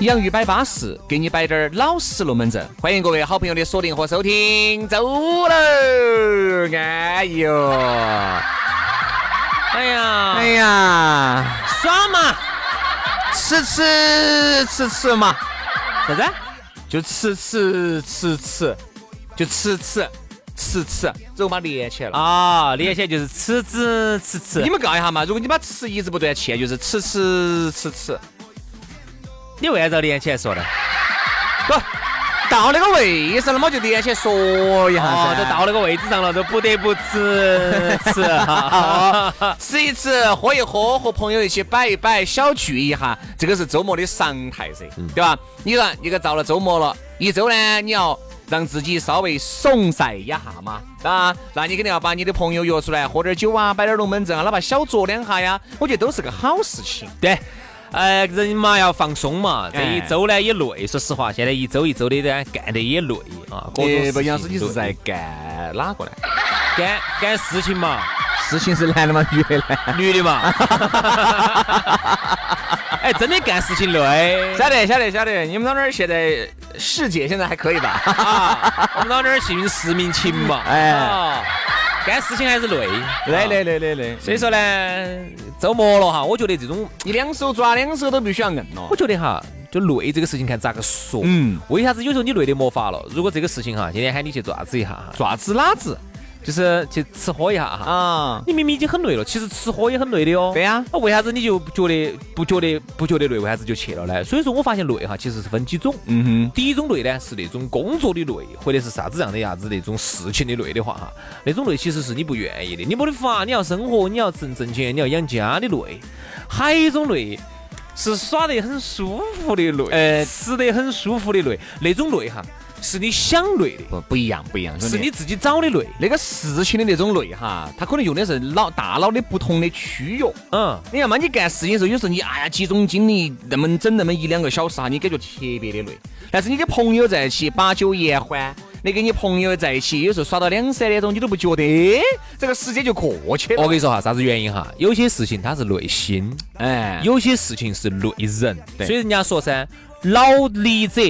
洋芋摆巴适，给你摆点儿老实龙门阵。欢迎各位好朋友的锁定和收听，走喽！哎呦，哎呀，哎呀，耍嘛，吃吃吃吃嘛，啥子？就吃吃吃吃，就吃吃吃吃，肉嘛连起来了啊，连起来就是吃吃吃吃。你们告一下嘛，如果你把吃一直不断切，就是吃吃吃吃。你为啥子要连起来说的？不，到那个位置了嘛，就连起来说一下噻。都到那个位置上了，都不得不吃吃，吃一吃，喝一喝，和朋友一起摆一摆，小聚一下，这个是周末的常态噻，对吧？你说，你个到了周末了，一周呢，你要让自己稍微怂晒一下嘛，啊，那你肯定要把你的朋友约出来，喝点酒啊，摆点龙门阵啊，哪怕小酌两下呀，我觉得都是个好事情，对。呃，人嘛要放松嘛，这一周呢也累。说实话，现在一周一周的呢干得也累啊。呃，不，杨师，你是在干哪个呢？干干事情嘛。事情是男的吗？女的呢？女的嘛。哎，真的干事情累。晓得，晓得，晓得。你们那儿现在世界现在还可以吧？我们那儿幸运实民情嘛。哎。干事情还是累，累累累累累。所以说呢，周末了哈，我觉得这种你两手抓两手都必须要硬了。我觉得哈，就累这个事情看咋个说。嗯。为啥子有时候你累得没法了？如果这个事情哈，今天喊你去爪子一下哈，爪子哪子？就是去吃喝一下哈啊！你明明已经很累了，其实吃喝也很累的哦。对呀，那为啥子你就不觉得不觉得不觉得累？为啥子就去了呢？所以说我发现累哈，其实是分几种。嗯哼，第一种累呢是那种工作的累，或者是啥子样的样子那种事情的累的话哈，那种累其实是你不愿意的，你没得法，你要生活，你要挣挣钱，你要养家的累。还有一种累是耍得很舒服的累，呃，吃得很舒服的累，那种累哈。是你想累的不不一样不一样，是你自己找的累。那个事情的那种累哈，他可能用的是脑大脑的不同的区域。嗯，你看嘛，你干事情的时候，有时候你哎呀集中精力那么整那么一两个小时哈，你感觉特别的累。但是你跟朋友在一起把酒言欢，你跟你朋友在一起，有时候耍到两三点钟，你都不觉得这个时间就过去了。我跟你说哈，啥子原因哈？有些事情它是累心，哎，有些事情是累人。所以人家说噻，劳力者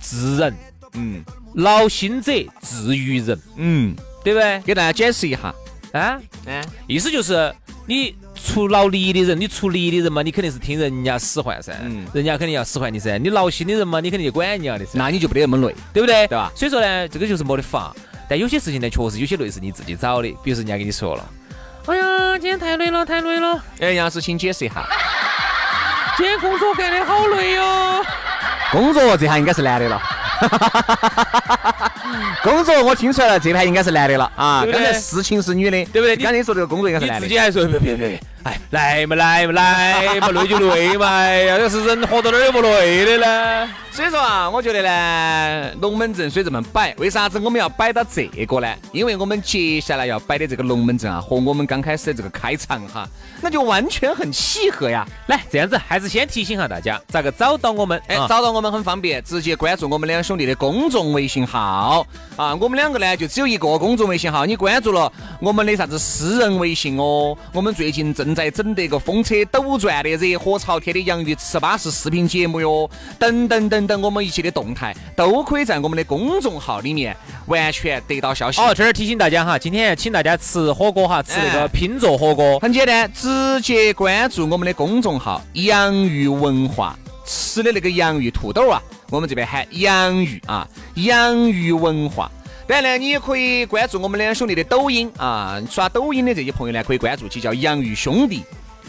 治人。嗯，劳心者治于人，嗯，对不对？给大家解释一下啊，嗯，意思就是你出劳力的人，你出力的人嘛，你肯定是听人家使唤噻，嗯，人家肯定要使唤你噻。你劳心的人嘛，你肯定就管人家的噻，那你就不得那么累，对不对？对吧？所以说呢，这个就是没得法。但有些事情呢，确实有些累是你自己找的，比如说人家跟你说了，哎呀，今天太累了，太累了。哎，杨老师，请解释一下，今天工作干得好累哟。工作这下应该是男的了。工作我听出来了，这盘应该是男的了啊！刚才事情是女的，对不对？刚才你说这个工作应该是男的。你自己还说别别别，哎，来嘛来嘛来嘛，累 就累嘛，哎呀，要是人活到哪儿有不累的呢？所以说啊，我觉得呢，龙门阵虽这么摆，为啥子我们要摆到这个呢？因为我们接下来要摆的这个龙门阵啊，和我们刚开始的这个开场哈，那就完全很契合呀。来，这样子还是先提醒下大家，咋个找到我们？哎，找到我们很方便，直接关注我们两兄弟的公众微信号啊。我们两个呢，就只有一个公众微信号，你关注了我们的啥子私人微信哦？我们最近正在整这个风车斗转的热火朝天的洋芋吃巴士视频节目哟，等等等。等我们一切的动态都可以在我们的公众号里面完全得到消息。好，这儿提醒大家哈，今天请大家吃火锅哈，吃那个拼桌火锅，很简单，直接关注我们的公众号“洋芋文化”，吃的那个洋芋土豆啊，我们这边喊洋芋啊，洋芋文化。当然呢，你也可以关注我们两兄弟的抖音啊，刷抖音的这些朋友呢，可以关注起叫洋芋兄弟，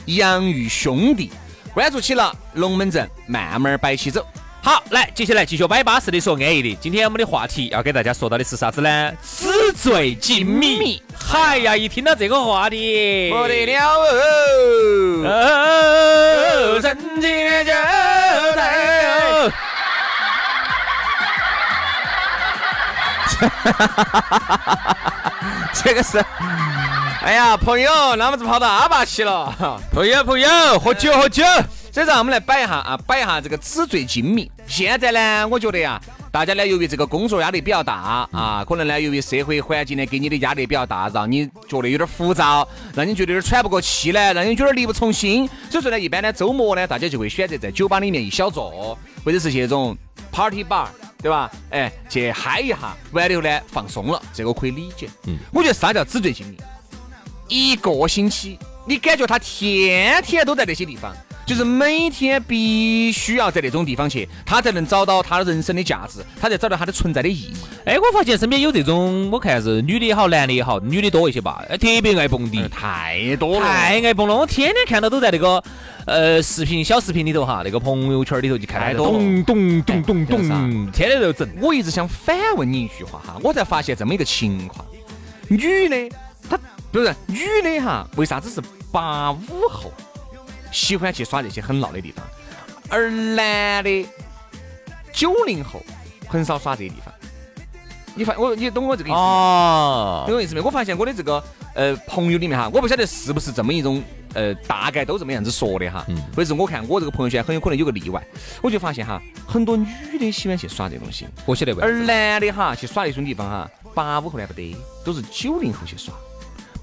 洋芋兄弟，关注起了，龙门阵慢慢摆起走。好，来，接下来继续摆巴适的说安逸的。今天我们的话题要给大家说到的是啥子呢？纸醉金迷。嗨呀，一听到这个话题，不得了哦！曾经就在。这个是，哎呀，朋友，那么子跑到阿坝去了。朋友，朋友，喝酒，喝酒。所以说，我们来摆一下啊，摆一下这个纸醉金迷。现在呢，我觉得呀，大家呢，由于这个工作压力比较大啊，可能呢，由于社会环境呢，给你的压力比较大，让你觉得有点浮躁，让你觉得有点喘不过气来，让你觉得力不从心。所以说呢，一般呢，周末呢，大家就会选择在酒吧里面一小坐，或者是去那种 party bar，对吧？哎，去嗨一下，完了以后呢，放松了，这个可以理解。嗯，我觉得啥叫纸醉金迷？一个星期，你感觉他天天都在那些地方。就是每天必须要在那种地方去，他才能找到他人生的价值，他才找到他的存在的意义。哎，我发现身边有这种，我看是女的也好，男的也好，女的多一些吧，特别爱蹦迪，太多了，太爱蹦了。我天天看到都在那个呃视频小视频里头哈，那个朋友圈里头就看到咚咚咚咚咚，天天都整。我一直想反问你一句话哈，我才发现这么一个情况，女的她不是女的哈，为啥子是八五后？喜欢去耍这些很闹的地方，而男的九零后很少耍这些地方。你发我，你懂我这个意思吗？懂我意思没？我发现我的这个呃朋友里面哈，我不晓得是不是这么一种呃，大概都这么样子说的哈。或者是我看我这个朋友圈很有可能有个例外，我就发现哈，很多女的喜欢去耍这东西，我晓得。而男的哈去耍那种地方哈，八五后来不得，都是九零后去耍。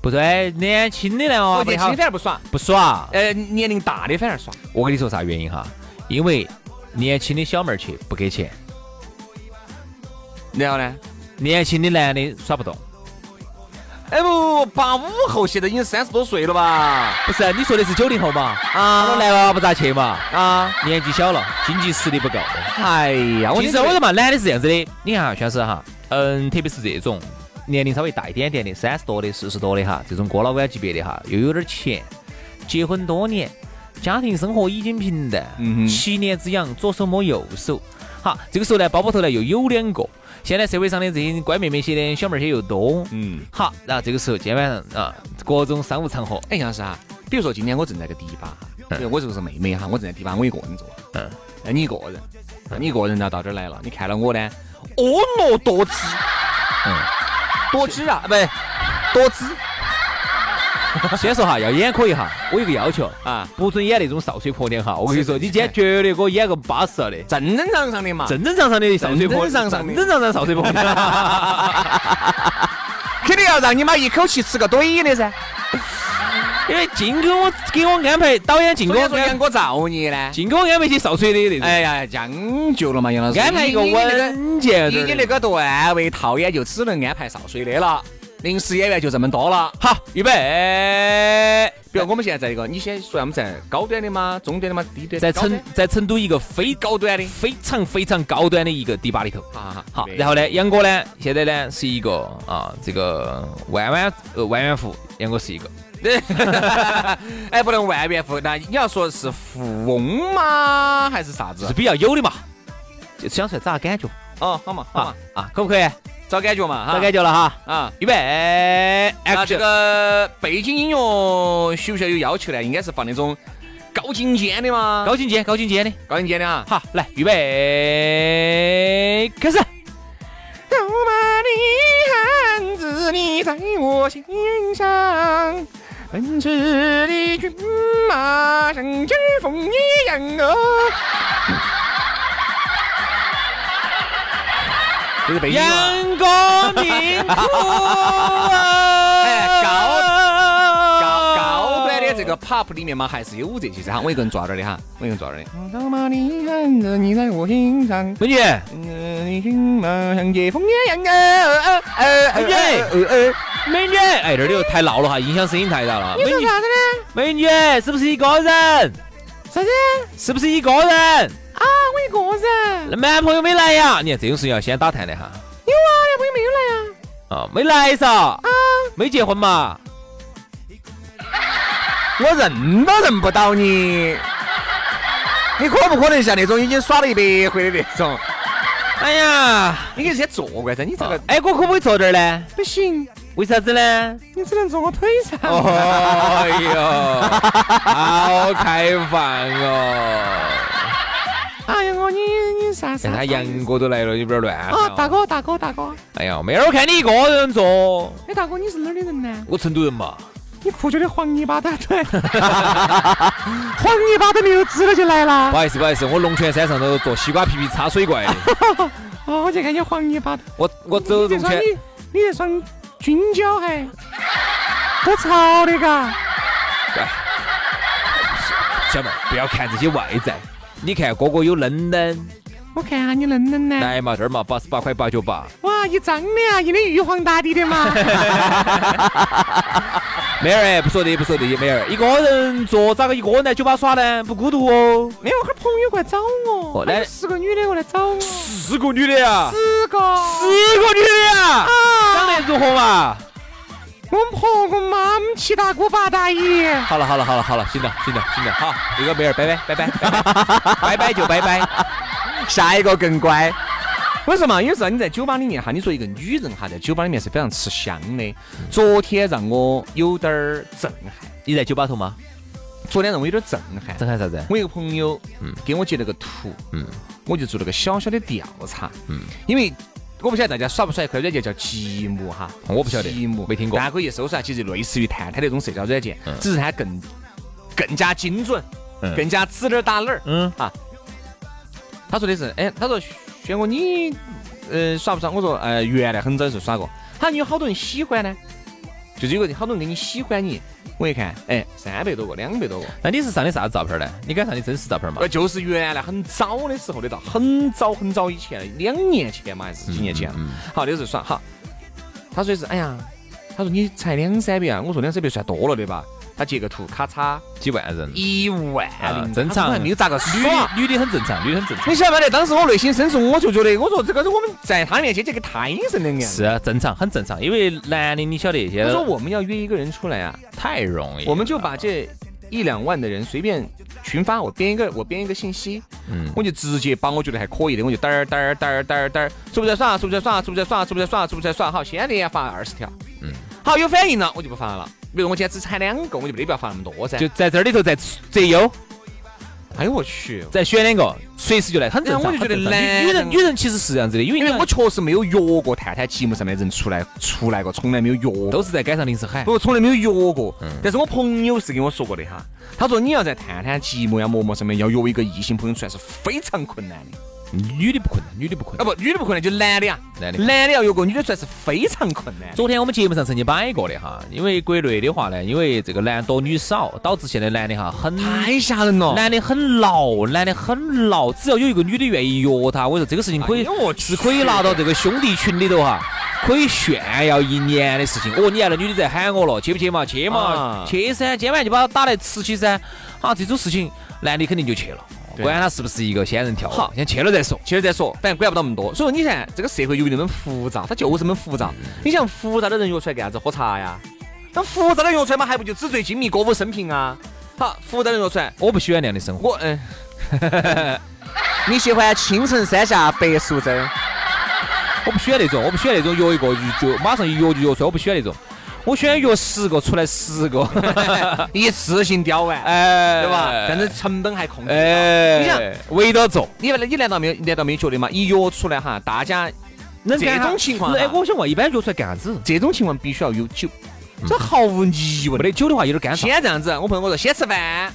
不对，年轻的呢，年轻反而不耍，不耍。呃，年龄大的反而耍。我跟你说啥原因哈？因为年轻的小妹儿去不给钱，然后呢，年轻的男的耍不动。哎不，八五后现在已经三十多岁了吧？不是，你说的是九零后嘛？啊，那男娃娃不咋去嘛？啊，年纪小了，经济实力不够。哎呀，其实我说嘛，男的是这样子的，你看哈，算是哈，嗯，特别是这种。年龄稍微大一点点的，三十多的、四十多的哈，这种哥老倌级别的哈，又有点钱，结婚多年，家庭生活已经平淡，七年之痒，左手摸右手。好，这个时候呢，包包头呢又有两个。现在社会上的这些乖妹妹些的小妹儿些又多。嗯。好，然后这个时候今天晚上啊，各种商务场合，哎，杨老师啊，比如说今天我正在个迪吧哈，我这个是妹妹哈，我正在迪吧，我一个人坐。嗯。那你一个人，那你一个人呢到这儿来了，你看到我呢，婀娜多姿。嗯。多汁啊，不，多汁。先说哈，要演可以哈，我有个要求啊，不准演那种少水婆娘哈。我跟你说，你今天绝对给我演个巴适的，正正常常的嘛，正正常常的少水婆，正正常常少水婆。肯定要让你妈一口气吃个怼的噻。因为尽给我给我安排导演，尽给我杨哥造孽呢，尽给我安排些少水的那种。哎呀，将就了嘛，杨老师，安排一个稳健你那个段位套演就只能安排少水的了，临时演员就这么多了。好，预备。比如我们现在在一个，你先说，我们在高端的吗？中端的吗？低端？在成在成都一个非高端的、非常非常高端的一个迪吧里头。好好好。然后呢，杨哥呢，现在呢是一个啊，这个万万呃万元户，杨哥是一个。哎，不能万元富，那你要说是富翁吗？还是啥子？是比较有的嘛，就想出来找下感觉。哦，好嘛，好嘛，啊，可不可以？找感觉嘛，找感觉了哈。啊，预备。那这个背景音乐需不需要有要求呢？应该是放那种高精尖的嘛？高精尖，高精尖的，高精尖的啊。好，来，预备，开始。肉麻的汉子，你在我心上。奔驰的骏马像劲风一样哦。这是阳光明媚。哎，高高高端的这个 pop 里面嘛，还是有这些噻哈。我一个人坐这儿的哈，我一个人坐这儿的。肉麻的汉子，你在我心上。美女。你骏马像疾风一样哦。美女。美女，哎，这里又太闹了哈，音响声音太大了。美女啥子呢？美女，是不是一个人？啥子？是不是一个人？啊，我一个人。那男朋友没来呀？你看这种事情要先打探的哈。有啊，男朋友没有来呀？啊，没来噻。啊，没结婚嘛？我认都认不到你，你可不可能像那种已经耍了一百回的那种？哎呀，你可以先坐过来噻，你这个哎，我可不可以坐这儿呢？不行，为啥子呢？你只能坐我腿上。哎哟，好开放哦！哎呀，我你你啥啥？他杨哥都来了，有点乱。啊，大哥大哥大哥！哎呀，妹儿我看你一个人坐。哎，大哥你是哪儿的人呢？我成都人嘛。你裤脚的黄泥巴都对，黄泥巴都没有指了就来了。不好意思，不好意思，我龙泉山上头坐西瓜皮皮擦水怪的。哦，我就看见黄泥巴。我我走龙泉。你你这双军脚还多潮的嘎。小妹，不要看这些外在，你看哥哥有嫩嫩。我看下你嫩嫩呢。来嘛，这儿嘛，八十八块八角八。哇，一张的啊，印的玉皇大帝的嘛。妹儿哎，不说的不说的，妹儿一个人坐咋个一个人来酒吧耍呢？不孤独哦。没有，哈朋友过来找我，来十个女的过来找我。十个女的呀？十个。十个女的呀？啊。长得如何嘛？我们婆我妈，我们七大姑八大姨。好了好了好了好了，行了行了行了，好，那个妹儿拜拜拜拜拜拜 就拜拜，下一个更乖。为什么？有时候你在酒吧里面哈，你说一个女人哈，在酒吧里面是非常吃香的。昨天让我有点儿震撼。你在酒吧头吗？昨天让我有点震撼。震撼啥子？我一个朋友，嗯，给我截了个图，嗯，我就做了个小小的调查，嗯，因为我不晓得大家耍不耍一款软件叫积木哈，我不晓得，积木没听过，大家可以搜出来，其实类似于探探那种社交软件，只是它更更加精准，更加指哪儿打哪儿，嗯啊。他说的是，哎，他说。轩哥，你呃耍不耍？我说，呃，原来很早的时候耍过。他你有好多人喜欢呢，就是有个好多人给你喜欢你。我一看，哎，三百多个，两百多个。那你是上的啥子照片呢？你敢上的真实照片吗？呃，就是原来很早的时候的照，很早很早以前，两年前嘛，还是几年前？好，那时候耍好。他说的是，哎呀，他说你才两三百啊？我说两三百算多了对吧？他截个图，咔嚓，几万人，一万，正常，没有咋个女女的很正常，女的很正常。你晓不晓得？当时我内心深处，我就觉得，我说这个是我们在他面前这个太阴神两样。是啊，正常，很正常。因为男的，你晓得，现在他说我们要约一个人出来啊，太容易。我们就把这一两万的人随便群发，我编一个，我编一个信息，嗯，我就直接把我觉得还可以的，我就嘚儿嘚儿嘚儿嘚儿嘚儿，是不是在耍？是不是在耍？是不是在耍？是不是在耍？是不是在耍？好，先连发二十条，嗯，好，有反应了，我就不发了。比如我今天只踩两个，我就没得必要发那么多噻。就在这里头再择优。哎呦我去，再选两个，随时就来，很正常。我就觉得男女人女人其实是这样子的，因为因为我确实没有约过探探节目上面的人出来出来过，从来没有约，都是在街上临时喊。不，从来没有约过。但是我朋友是跟我说过的哈，他说你要在探探节目呀、陌陌上面要约一个异性朋友出来是非常困难的。女的不困难，女的不困难啊！不，女的不困难，就男的啊，男的，男的要约个女的出来是非常困难。昨天我们节目上曾经摆过的哈，因为国内的话呢，因为这个男多女少，导致现在男的哈很太吓人了，男的很闹，男的很闹。只要有一个女的愿意约他，我说这个事情可以是可以拿到这个兄弟群里头哈，可以炫耀一年的事情。哦，你看那女的在喊我了，去不去嘛？去嘛？去噻！今晚就把他打来吃起噻！啊，这种事情男的肯定就去了。管他是不是一个仙人跳，好，先去了再说，去了再说，反正管不到那么多。所以说，你看这个社会由于那么复杂，它就是那么复杂。你想复杂的人约出来干啥子？喝茶呀？那复杂的约出来嘛，还不就纸醉金迷、歌舞升平啊？好，复杂的约出来，我不喜欢那样的生活。我嗯，你喜欢青城山下白素贞？我不喜欢那种，我不喜欢那种约一个就就马上一约就约出来，我不喜欢那种。我喜欢约十个出来十个，一次性雕完，哎，对吧？但是成本还控制。哎，你想围着做，你你难道没有难道没觉得嘛？一约出来哈，大家这种情况，哎，我想问，一般约出来干啥子？这种情况必须要有酒，这毫无疑问。没得酒的话有点干。先这样子，我朋友我说先吃饭。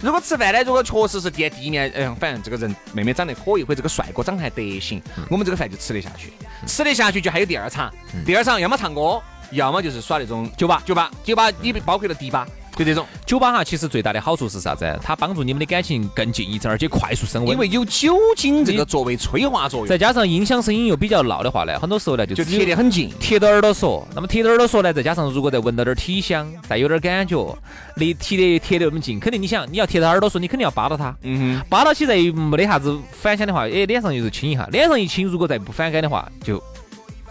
如果吃饭呢，如果确实是第第一面，哎呀，反正这个人妹妹长得可以，或者这个帅哥长得还得行，我们这个饭就吃得下去。吃得下去就还有第二场，第二场要么唱歌。要么就是耍那种酒吧，酒吧，酒吧里包括了迪吧，就这种酒吧哈。其实最大的好处是啥子？它帮助你们的感情更近一层，而且快速升温。因为有酒精这个作为催化作用，再加上音响声音又比较闹的话呢，很多时候呢就就贴得很近，贴到耳朵说。那么贴到耳朵说呢，再加上如果再闻到点体香，再有点感觉，离贴的贴得那么近，肯定你想你要贴到耳朵说，你肯定要扒到它。嗯哼，扒到起再没得啥子反响的话，哎，脸上又是亲一下，脸上一亲，如果再不反感的话，就。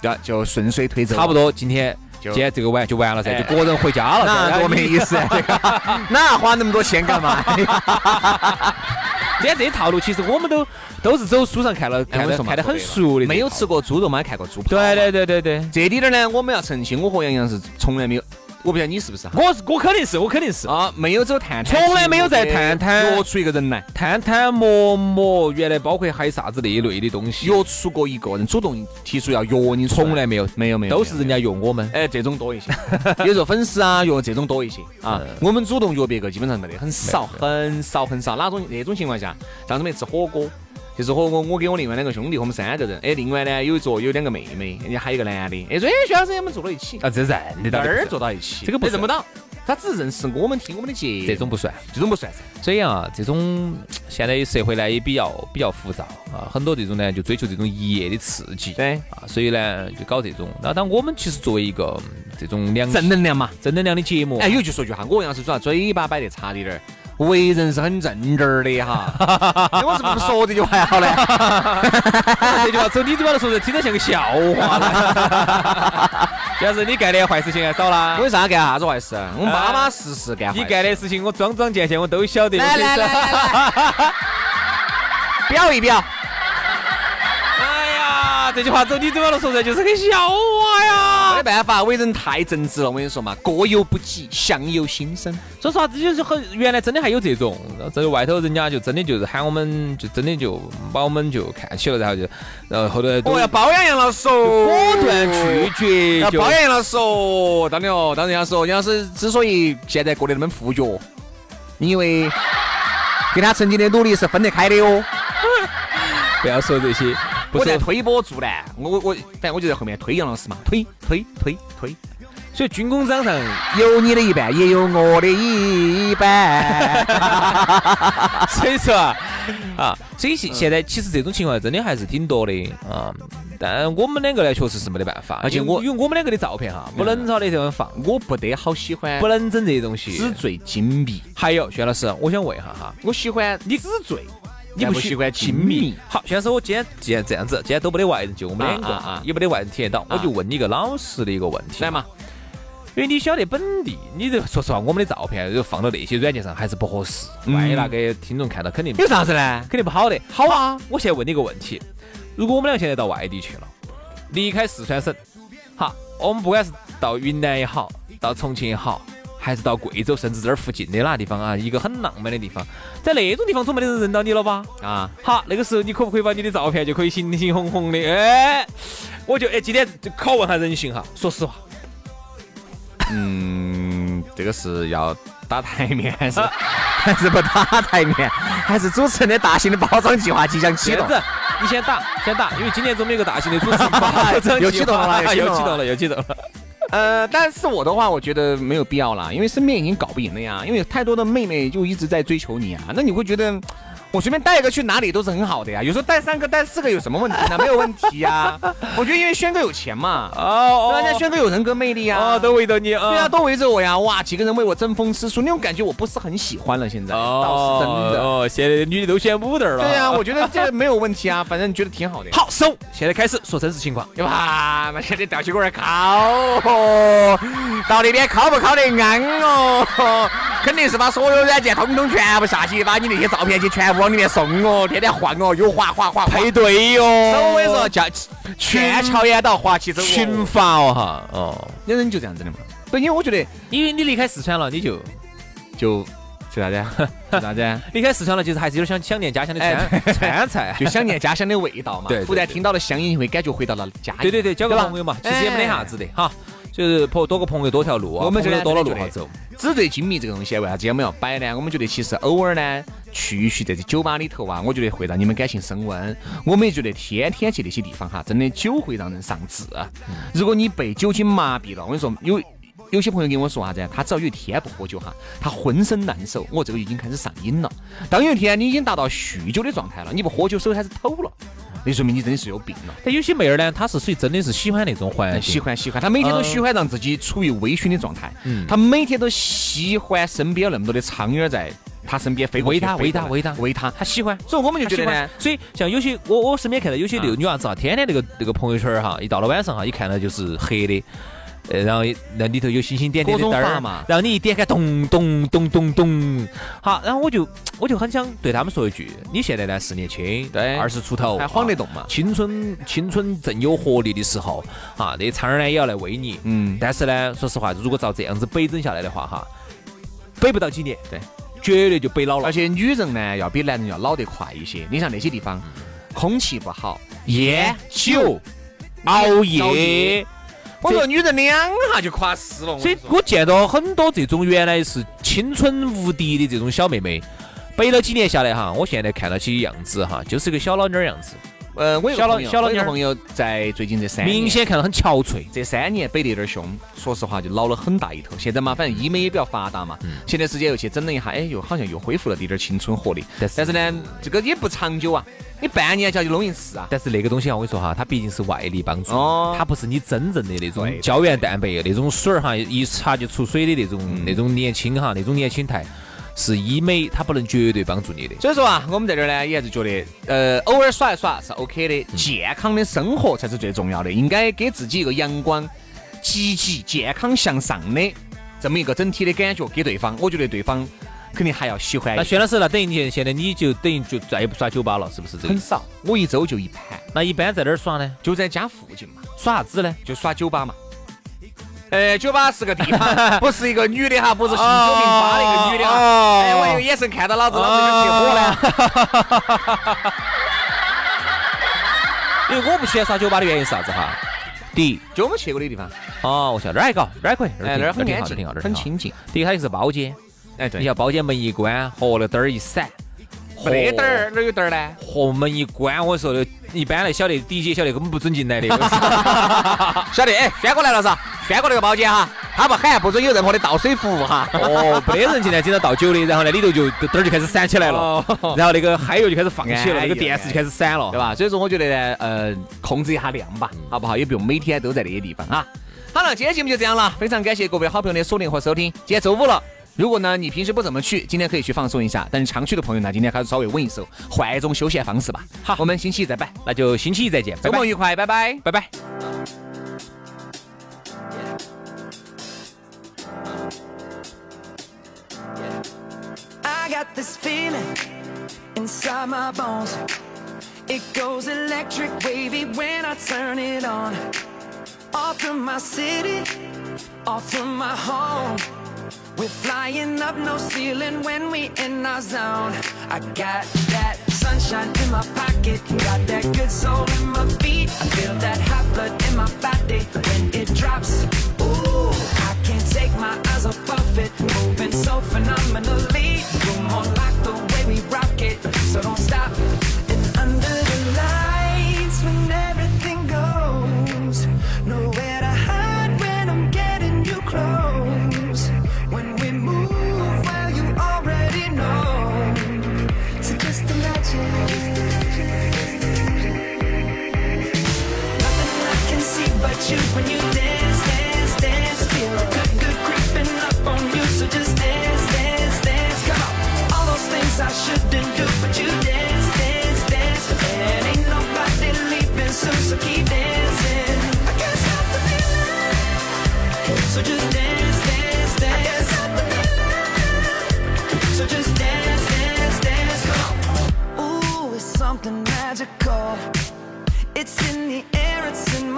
对，就顺水推舟，差不多今天。就今天这个晚就完了噻，哎就个人回家了多没意思，这个那花那么多钱干嘛？今 天这些套路，其实我们都都是走书上看了，看我跟你说嘛得看的很熟的。没有吃过猪肉嘛，还看过猪跑。对对对对对，这里点呢，我们要澄清，我和杨洋是从来没有，我不晓得你是不是哈？我是我肯定是我肯定是。啊，没有走探探，从来没有在探探。约出一个人来，探探、陌陌，原来包括还有啥子那一类的东西，约出过一个人主动提出要约你，从来没有，没有没有，都是人家约我们。哎，这种多一些，比如说粉丝啊，约这种多一些。啊。我们主动约别个基本上没得，很少很少很少。哪种那种情况下，上次没吃火锅，就是和我，我跟我另外两个兄弟，我们三个人。哎，另外呢有一桌有两个妹妹，人家还有一个男的。哎，说哎徐老师，我们坐到一起，啊，这认得到哪儿坐到一起？这个不认不到，他只认识我们，听我们的节目，这种不算。这种不算噻。所以啊，这种现在社会呢也比较比较浮躁啊，很多这种呢就追求这种一夜的刺激，对啊，所以呢就搞这种。那当我们其实作为一个嗯这种两正能量嘛。正能量的节目，哎，有句说句话，我要是主要嘴巴摆得差一点儿，为人是很正直儿的哈。哎我是不是说这句话还好呢？这句话走你嘴巴头说出来，听着像个笑话呢。要是你干的坏事情还少啦为，啥干啥子坏事？我们巴巴适适干。你干的事情我桩桩件件我都晓得。来来来来来，表 一表。哎呀，这句话从你嘴巴头说出来就是个笑话呀没。办法，为人太正直了。我跟你说嘛，过犹不及，相由心生。说实话，这就是很原来真的还有这种，在外头人家就真的就是喊我们，就真的就把我们就看起了，然后就，然后后头都我要包养杨老师哦，果断拒绝，要包养杨老师哦。当然哦，当然要说，杨老师之所以现在过得那么富脚，因为跟他曾经的努力是分得开的哦。不要说这些，我在推波助澜，我我我，反正我就在后面推杨老师嘛，推推推推，所以军功章上有你的一半，也有我的一半。所以说啊，啊，所以现现在其实这种情况真的还是挺多的啊。但我们两个呢，确实是没得办法，而且我因为我们两个的照片哈，不能朝那地方放，我不得好喜欢不能整这些东西。纸醉金迷，还有薛老师，我想问一下哈，我喜欢你纸醉，你不喜欢亲亲密。好，薛老师，我今天既然这样子，今天都没得外人，就我们两个啊啊啊也没得外人体验到，我就问你一个老实的一个问题，来嘛，因为你晓得本地，你这说实话，我们的照片就放到那些软件上还是不合适，嗯万一那个听众看到肯定有啥子呢？肯定不好的。好啊，我现在问你一个问题：如果我们俩现在到外地去了，离开四川省，好，我们不管是到云南也好，到重庆也好，还是到贵州，甚至这儿附近的那个地方啊，一个很浪漫的地方，在那种地方总没得人认到你了吧？啊，好，那个时候你可不可以把你的照片就可以形形红红的？哎，我就哎今天就拷问下人性哈，说实话，嗯，这个是要打台面还是 还是不打台面？还是主持人的大型的包装计划即将启动你先打，先打，因为今年总有一个大型的主持人包装计启动了划又启动了又启动了，又启动了。呃，但是我的话，我觉得没有必要了，因为身边已经搞不赢了呀，因为太多的妹妹就一直在追求你啊，那你会觉得。我随便带一个去哪里都是很好的呀，有时候带三个、带四个有什么问题呢？没有问题呀。我觉得因为轩哥有钱嘛，哦？人家轩哥有人格魅力啊，哦，都围着你啊。对啊，都围着我呀，哇，几个人为我争风吃醋，那种感觉我不是很喜欢了。现在倒是真的。哦，现在女的都选舞凳了。对呀、我觉得这个没有问题啊，反正觉得挺好的。好，收，现在开始说真实情况。对吧？那现在吊起过来烤哦，到那边烤不烤得安哦？肯定是把所有软件通通全部下去，把你那些照片去全部往里面送哦，天天换哦，又滑滑滑，配对哟，手我跟你说叫全桥烟到滑起走哦，群发哦哈，哦，有人就这样子的嘛。不，因为我觉得因为你离开四川了，你就就就啥子？吃啥子？离开四川了，其实还是有点想想念家乡的哎川川菜。就想念家乡的味道嘛。对对忽然听到了乡音，会感觉回到了家。对对对，交个朋友嘛，其实也没得啥子的哈，就是朋多个朋友多条路啊，我们这朋友多了路好走。纸醉金迷这个东西，为啥子我们要摆呢？我们觉得其实偶尔呢，去一去在这酒吧里头啊，我觉得会让你们感情升温。我们也觉得天天去那些地方哈，真的酒会让人上志。如果你被酒精麻痹了，我跟你说，有有些朋友跟我说啥子，他只要有一天不喝酒哈，他浑身难受。我这个已经开始上瘾了。当有一天你已经达到酗酒的状态了，你不喝酒手开始抖了，那说明你真的是有病了。但有些妹儿呢，她是属于真的是喜欢那种环境，喜欢喜欢，她每天都喜欢让自己处于微醺的状态，嗯、她每天都喜欢身边有那么多的苍蝇儿在他身边飞过喂他，去飞过来喂他，喂他，喂他。他喜欢。所以我们就喜欢觉得呢，，所以像有些我我身边看到有些那个女娃子啊，天天那个那个朋友圈哈，一到了晚上哈，一看到就是黑的。呃，然后那里头有星星点点的灯儿嘛。然后你一点开，咚咚咚咚咚，好，然后我就我就很想对他们说一句，你现在呢是年轻，对。二十出头，还晃得啊动嘛青春青春正有活力的时候，啊，那苍儿呢也要来喂你，嗯，但是呢，说实话，如果照这样子北整下来的话，哈，北不到几年，对，绝对就北老了。而。且女人呢要比男人要老得快一些。你像那些地方，空气不好，烟酒熬夜，我说女人两下就垮死了。所以我见到很多这种原来是青春无敌的这种小妹妹，背了几年下来哈，我现在看到起样子哈，就是个小老妞儿样子，呃，我有个小老小老妞儿个朋友在最近这三年明显看到很憔悴。这三年背得有点凶，说实话就老了很大一头。现在嘛，反正医美也比较发达嘛，前段时间又去整了一下，哎，又好像又恢复了点点青春活力。但是但是呢，这个也不长久啊，你半年就要去弄一次啊。但是那个东西啊，我跟你说哈，它毕竟是外力帮助，哦它不是你真正的那种胶原蛋白那种水儿哈，一擦就出水的那种、那种年轻哈，那种年轻态，是医美，它不能绝对帮助你的。所以说啊，我们在这儿呢，也还是觉得，呃，偶尔耍一耍是 OK 的，健康的生活才是最重要的，应该给自己一个阳光、积极、健康向上的这么一个整体的感觉给对方，我觉得对方肯定还要喜欢。那薛老师，那等于你现在你就等于就再也不耍酒吧了，是不是这个很？少，我一周就一盘，那一般在哪儿耍呢？就在家附近嘛，耍啥子呢？就耍酒吧嘛。呃，酒吧是个地方，不是一个女的哈，不是姓九名八的一个女的哈。哦哎，我一个眼神看到老子，老子就起火了。因为我不喜欢耍酒吧的原因是啥子哈？第一，就我们去过的地方，哦，我晓得，哪儿还搞，哪儿还可以，哎，那儿很挺好，安静，挺好，很清静。第一，它就是包间，哎，对，你像包间门一关，和那灯儿一闪，没得灯儿，哪有灯儿呢？和门一关，我说的，一般来晓得，DJ 晓得根本不准进来的。晓得，哎，轩哥来了噻，轩哥那个包间哈，他不喊，不准有任何的倒水服务哈。哦，没得人进来，经常倒酒的，然后呢里头就灯儿就开始闪起来了，然后那个嗨油就开始放起了，哎那个电视就开始闪了，对？吧？所以说我觉得呢，呃，控制一下量吧，好不好？也不用每天都在那些地方啊。好了，今天节目就这样了，非常感谢各位好朋友的锁定和收听。今天周五了。如果呢，你平时不怎么去，今天可以去放松一下。但是常去的朋友呢，今天还是稍微稳一手，换一种休闲方式吧。好，我们星期一再摆，那就星期一再见，拜拜周末愉快，拜拜。拜拜。I got this feeling inside my bones. It goes electric wavy when I turn it on. Off from my city, off from my home. We're flying up no ceiling when we in our zone. I got that sunshine in my pocket, got that good soul in my feet. I feel that hot blood in my body when it drops. Ooh, I can't take my eyes off of it, moving so phenomenally. You're more like the way we rock it, so don't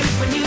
When you.